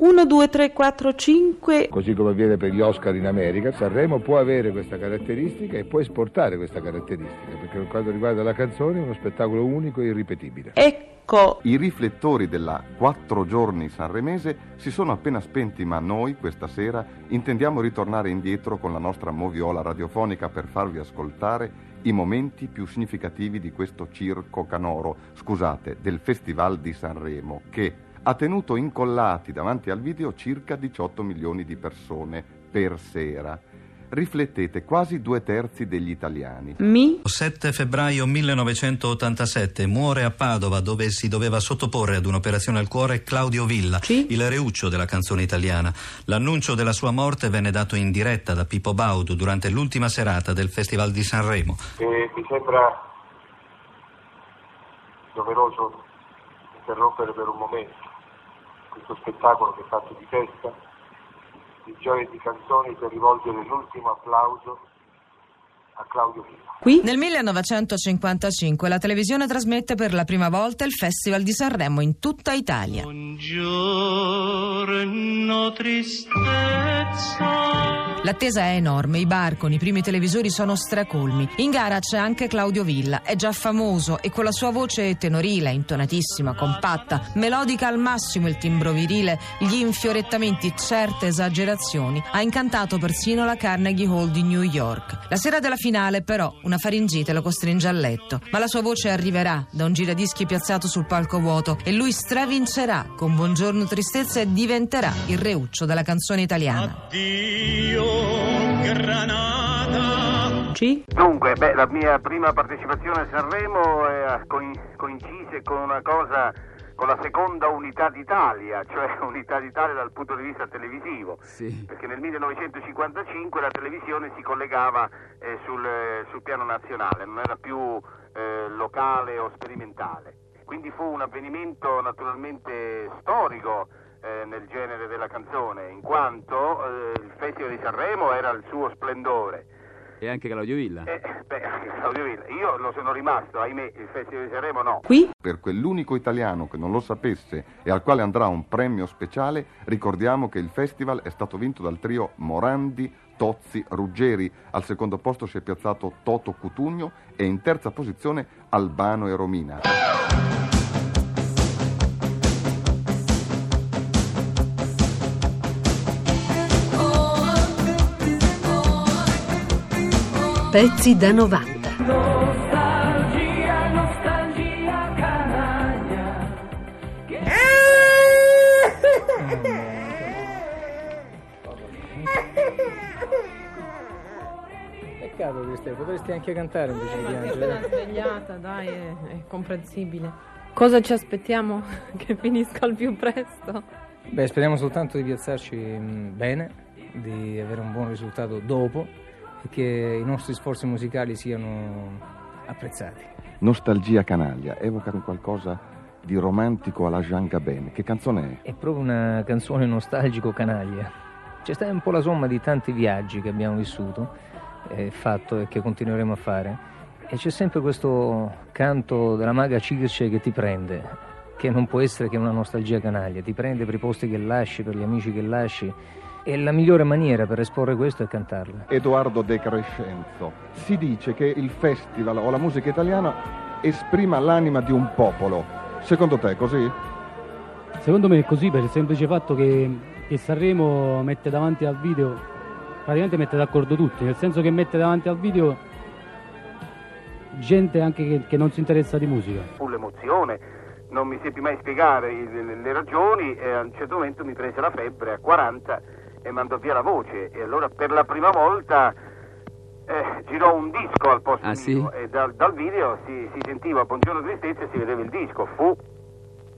1, 2, 3, 4, 5. Così come avviene per gli Oscar in America, Sanremo può avere questa caratteristica e può esportare questa caratteristica, perché per quanto riguarda la canzone è uno spettacolo unico e irripetibile. Ecco. I riflettori della quattro giorni sanremese si sono appena spenti, ma noi questa sera intendiamo ritornare indietro con la nostra moviola radiofonica per farvi ascoltare i momenti più significativi di questo circo canoro, scusate, del Festival di Sanremo, che ha tenuto incollati davanti al video circa 18 milioni di persone per sera. Riflettete, quasi due terzi degli italiani. Mi. 7 febbraio 1987 muore a Padova dove si doveva sottoporre ad un'operazione al cuore Claudio Villa, Sì. il reuccio della canzone italiana. L'annuncio della sua morte venne dato in diretta da Pippo Baudo durante l'ultima serata del Festival di Sanremo. e mi sembra doveroso interrompere per un momento questo spettacolo che è fatto di festa, di gioia e di canzoni per rivolgere l'ultimo applauso a Claudio Villa. Qui. Nel 1955 la televisione trasmette per la prima volta il Festival di Sanremo in tutta Italia. Buongiorno tristezza. L'attesa è enorme, i bar con i primi televisori sono stracolmi. In gara c'è anche Claudio Villa, è già famoso e con la sua voce tenorile, intonatissima, compatta, melodica al massimo il timbro virile, gli infiorettamenti, certe esagerazioni, ha incantato persino la Carnegie Hall di New York. La sera della finale però una faringite lo costringe a letto, ma la sua voce arriverà da un giradischi piazzato sul palco vuoto e lui stravincerà con Buongiorno Tristezza e diventerà il reuccio della canzone italiana. Addio, Granada. Ci. Dunque, beh, la mia prima partecipazione a Sanremo eh, coin- coincise con una cosa, con la seconda unità d'Italia, cioè unità d'Italia dal punto di vista televisivo. Perché nel 1955 la televisione si collegava eh, sul, eh, sul piano nazionale, non era più eh, locale o sperimentale. Quindi fu un avvenimento naturalmente storico eh, nel genere della canzone, in quanto eh, il Festival di Sanremo era il suo splendore. E anche Claudio Villa. Eh, beh, anche Claudio Villa. Io lo sono rimasto, ahimè, il Festival di Sanremo no. Qui. Per quell'unico italiano che non lo sapesse e al quale andrà un premio speciale, ricordiamo che il festival è stato vinto dal trio Morandi, Tozzi, Ruggeri. Al secondo posto si è piazzato Toto Cutugno e in terza posizione Albano e Romina. Pezzi da 90. Nostalgia, nostalgia canaglia. Peccato Cristian, potresti anche cantare invece di piangere. svegliata, dai, è, è comprensibile. Cosa ci aspettiamo? Che finisca al più presto? Beh, speriamo soltanto di piazzarci mh, bene, di avere un buon risultato dopo e che i nostri sforzi musicali siano apprezzati. Nostalgia canaglia, evoca un qualcosa di romantico alla Jean Gabin. Che canzone è? È proprio una canzone nostalgico canaglia. C'è stata un po' la somma di tanti viaggi che abbiamo vissuto, eh, fatto e che continueremo a fare. E c'è sempre questo canto della maga Circe che ti prende, che non può essere che una nostalgia canaglia, ti prende per i posti che lasci, per gli amici che lasci. E la migliore maniera per esporre questo è cantarla. Edoardo De Crescenzo. Si dice che il festival o la musica italiana esprima l'anima di un popolo. Secondo te è così? Secondo me è così per il semplice fatto che, che Sanremo mette davanti al video, praticamente mette d'accordo tutti, nel senso che mette davanti al video gente anche che, che non si interessa di musica. Fu l'emozione, non mi seppi mai spiegare le ragioni e a un certo momento mi prese la febbre a 40 e mandò via la voce e allora per la prima volta eh, girò un disco al posto Ah, sì? e dal, dal video si, si sentiva Buongiorno Tristezza e si vedeva il disco. Fu,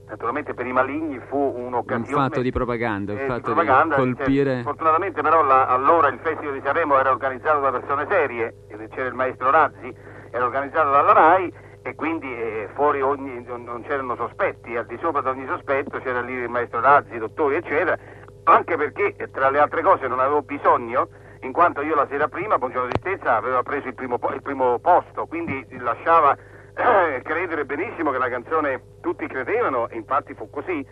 naturalmente per i maligni, fu Un un'occasione... fatto di propaganda, un eh, di fatto propaganda, di cioè, colpire... fortunatamente però la- allora il Festival di Sanremo era organizzato da persone serie, c'era il maestro Razzi, era organizzato dalla RAI e quindi eh, fuori ogni, non, non c'erano sospetti, al di sopra di ogni sospetto c'era lì il maestro Razzi, i dottori eccetera, anche perché eh, tra le altre cose non avevo bisogno, in quanto io la sera prima, Buongiorno Tristezza, aveva preso il primo, po- il primo posto, quindi lasciava eh, credere benissimo che la canzone tutti credevano e infatti fu così.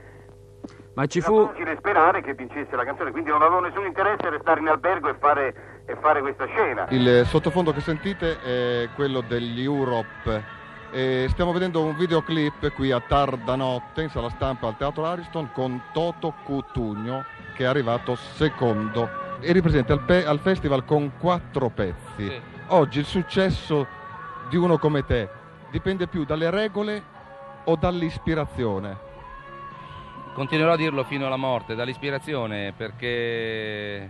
Ma ci Era fu... facile sperare che vincesse la canzone, quindi non avevo nessun interesse a restare in albergo e fare, e fare questa scena. Il sottofondo che sentite è quello degli Europe. E stiamo vedendo un videoclip qui a tarda notte in sala stampa al Teatro Ariston con Toto Cutugno che è arrivato secondo e ripresenta al, pe- al festival con quattro pezzi. Oggi il successo di uno come te dipende più dalle regole o dall'ispirazione? Continuerò a dirlo fino alla morte, dall'ispirazione, perché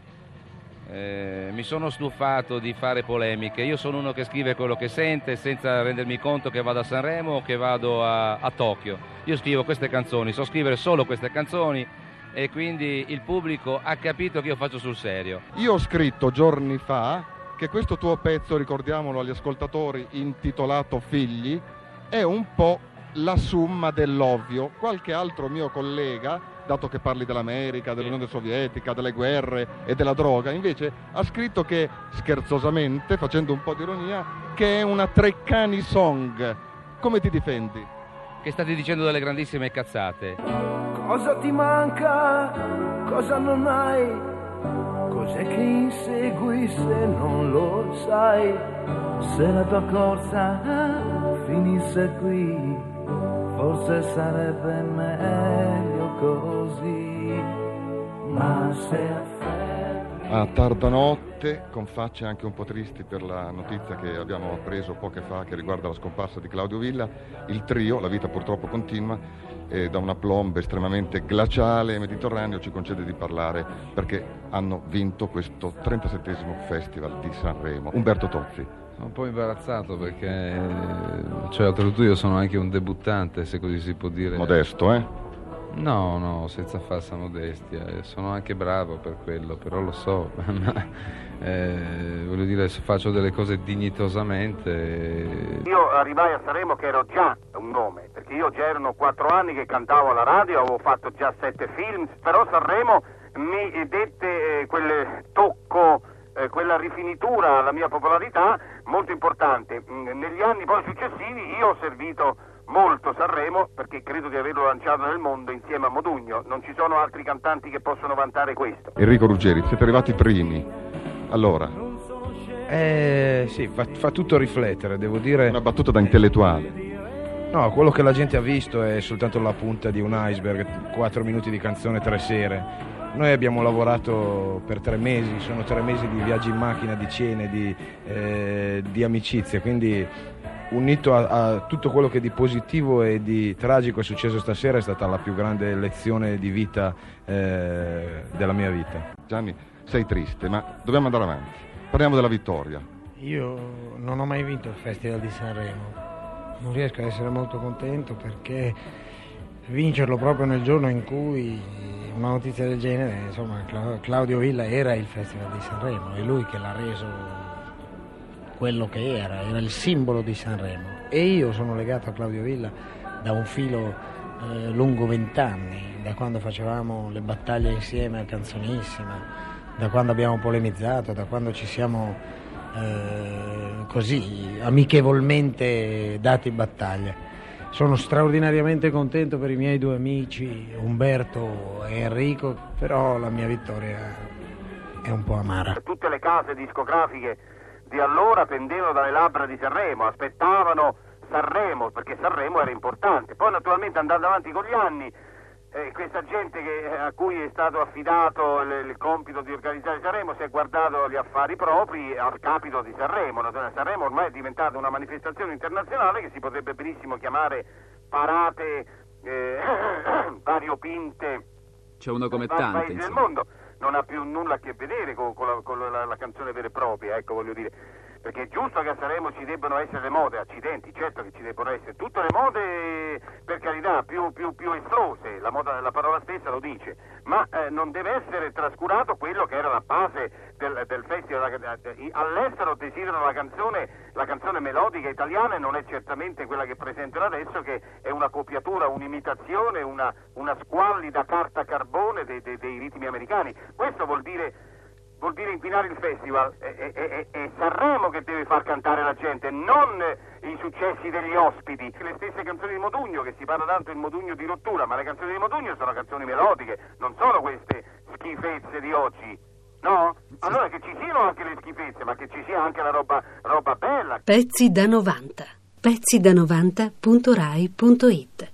eh, mi sono stufato di fare polemiche. Io sono uno che scrive quello che sente senza rendermi conto che vado a Sanremo o che vado a, a Tokyo. Io scrivo queste canzoni, so scrivere solo queste canzoni e quindi il pubblico ha capito che io faccio sul serio. Io ho scritto giorni fa che questo tuo pezzo, ricordiamolo agli ascoltatori, intitolato Figli, è un po' la summa dell'ovvio. Qualche altro mio collega, dato che parli dell'America, dell'Unione Sovietica, delle guerre e della droga, invece ha scritto che, scherzosamente, facendo un po' di ironia, che è una Treccani song. Come ti difendi? Che state dicendo delle grandissime cazzate. Cosa ti manca? Cosa non hai? Cos'è che insegui se non lo sai? Se la tua corsa finisse qui, forse sarebbe meglio così. Ma se afferri A tarda notte, con facce anche un po' tristi per la notizia che abbiamo appreso poche fa che riguarda la scomparsa di Claudio Villa, il trio, la vita purtroppo continua, e da una plomba estremamente glaciale e mediterraneo ci concede di parlare perché hanno vinto questo 37 Festival di Sanremo. Umberto Tozzi. Un po' imbarazzato perché, cioè, oltretutto io sono anche un debuttante, se così si può dire. Modesto, eh? No, no, senza falsa modestia, eh, sono anche bravo per quello, però lo so, ma eh, voglio dire, se faccio delle cose dignitosamente. eh, Io arrivai a Sanremo che ero già un nome, perché io già erano quattro anni che cantavo alla radio, avevo fatto già sette film, però Sanremo mi dette eh, quel tocco, eh, quella rifinitura alla mia popolarità molto importante. Mm, Negli anni poi successivi io ho servito molto Sanremo perché credo di averlo lanciato nel mondo insieme a Modugno, non ci sono altri cantanti che possono vantare questo. Enrico Ruggeri, siete arrivati primi. Allora, Eh sì, fa, fa tutto riflettere, devo dire. Una battuta da intellettuale. No, quello che la gente ha visto è soltanto la punta di un iceberg, 4 minuti di canzone, tre sere. Noi abbiamo lavorato per tre mesi, sono tre mesi di viaggi in macchina, di cene, di, eh, di amicizie, quindi unito a, a tutto quello che di positivo e di tragico è successo stasera è stata la più grande lezione di vita eh, della mia vita. Gianni, sei triste, ma dobbiamo andare avanti. Parliamo della vittoria. Io non ho mai vinto il Festival di Sanremo, non riesco ad essere molto contento perché vincerlo proprio nel giorno in cui una notizia del genere, insomma Cla- Claudio Villa era il Festival di Sanremo, è lui che l'ha reso quello che era, era il simbolo di Sanremo e io sono legato a Claudio Villa da un filo eh, lungo vent'anni, da quando facevamo le battaglie insieme a Canzonissima, da quando abbiamo polemizzato, da quando ci siamo eh, così amichevolmente dati battaglia. Sono straordinariamente contento per i miei due amici, Umberto e Enrico, però la mia vittoria è un po' amara. Tutte le case discografiche di allora pendevano dalle labbra di Sanremo, aspettavano Sanremo perché Sanremo era importante. Poi naturalmente andando avanti con gli anni, eh, questa gente che- a cui è stato affidato il, il compito di organizzare Sanremo si è guardato gli affari propri al capito di Sanremo. Naturalmente Sanremo ormai è diventata una manifestazione internazionale che si potrebbe benissimo chiamare parate eh, variopinte C'è uno come tante, paesi del mondo non ha più nulla a che vedere con, con la, con la- la canzone vera e propria, ecco voglio dire. Perché è giusto che a Sanremo ci debbano essere le mode, accidenti, certo che ci debbono essere, tutte le mode per carità più, più, più estrose, la, moda- la parola stessa lo dice, ma eh, non deve essere trascurato quello che era la base del, del festival. I- All'estero desiderano la canzone, la canzone melodica italiana e non è certamente quella che presentano adesso che è una copiatura, un'imitazione, una, una squallida carta carbone dei, dei- dei ritmi americani. Questo vuol dire vuol dire inquinare il festival. È, è, è, Sanremo che deve far cantare la gente, non i successi degli ospiti. Le stesse canzoni di Modugno, che si parla tanto del Modugno di rottura, ma le canzoni di Modugno sono canzoni melodiche, non sono queste schifezze di oggi. No? Allora che ci siano anche le schifezze, ma che ci sia anche la roba, roba bella. Pezzi da 90. Pezzi da 90.rai.it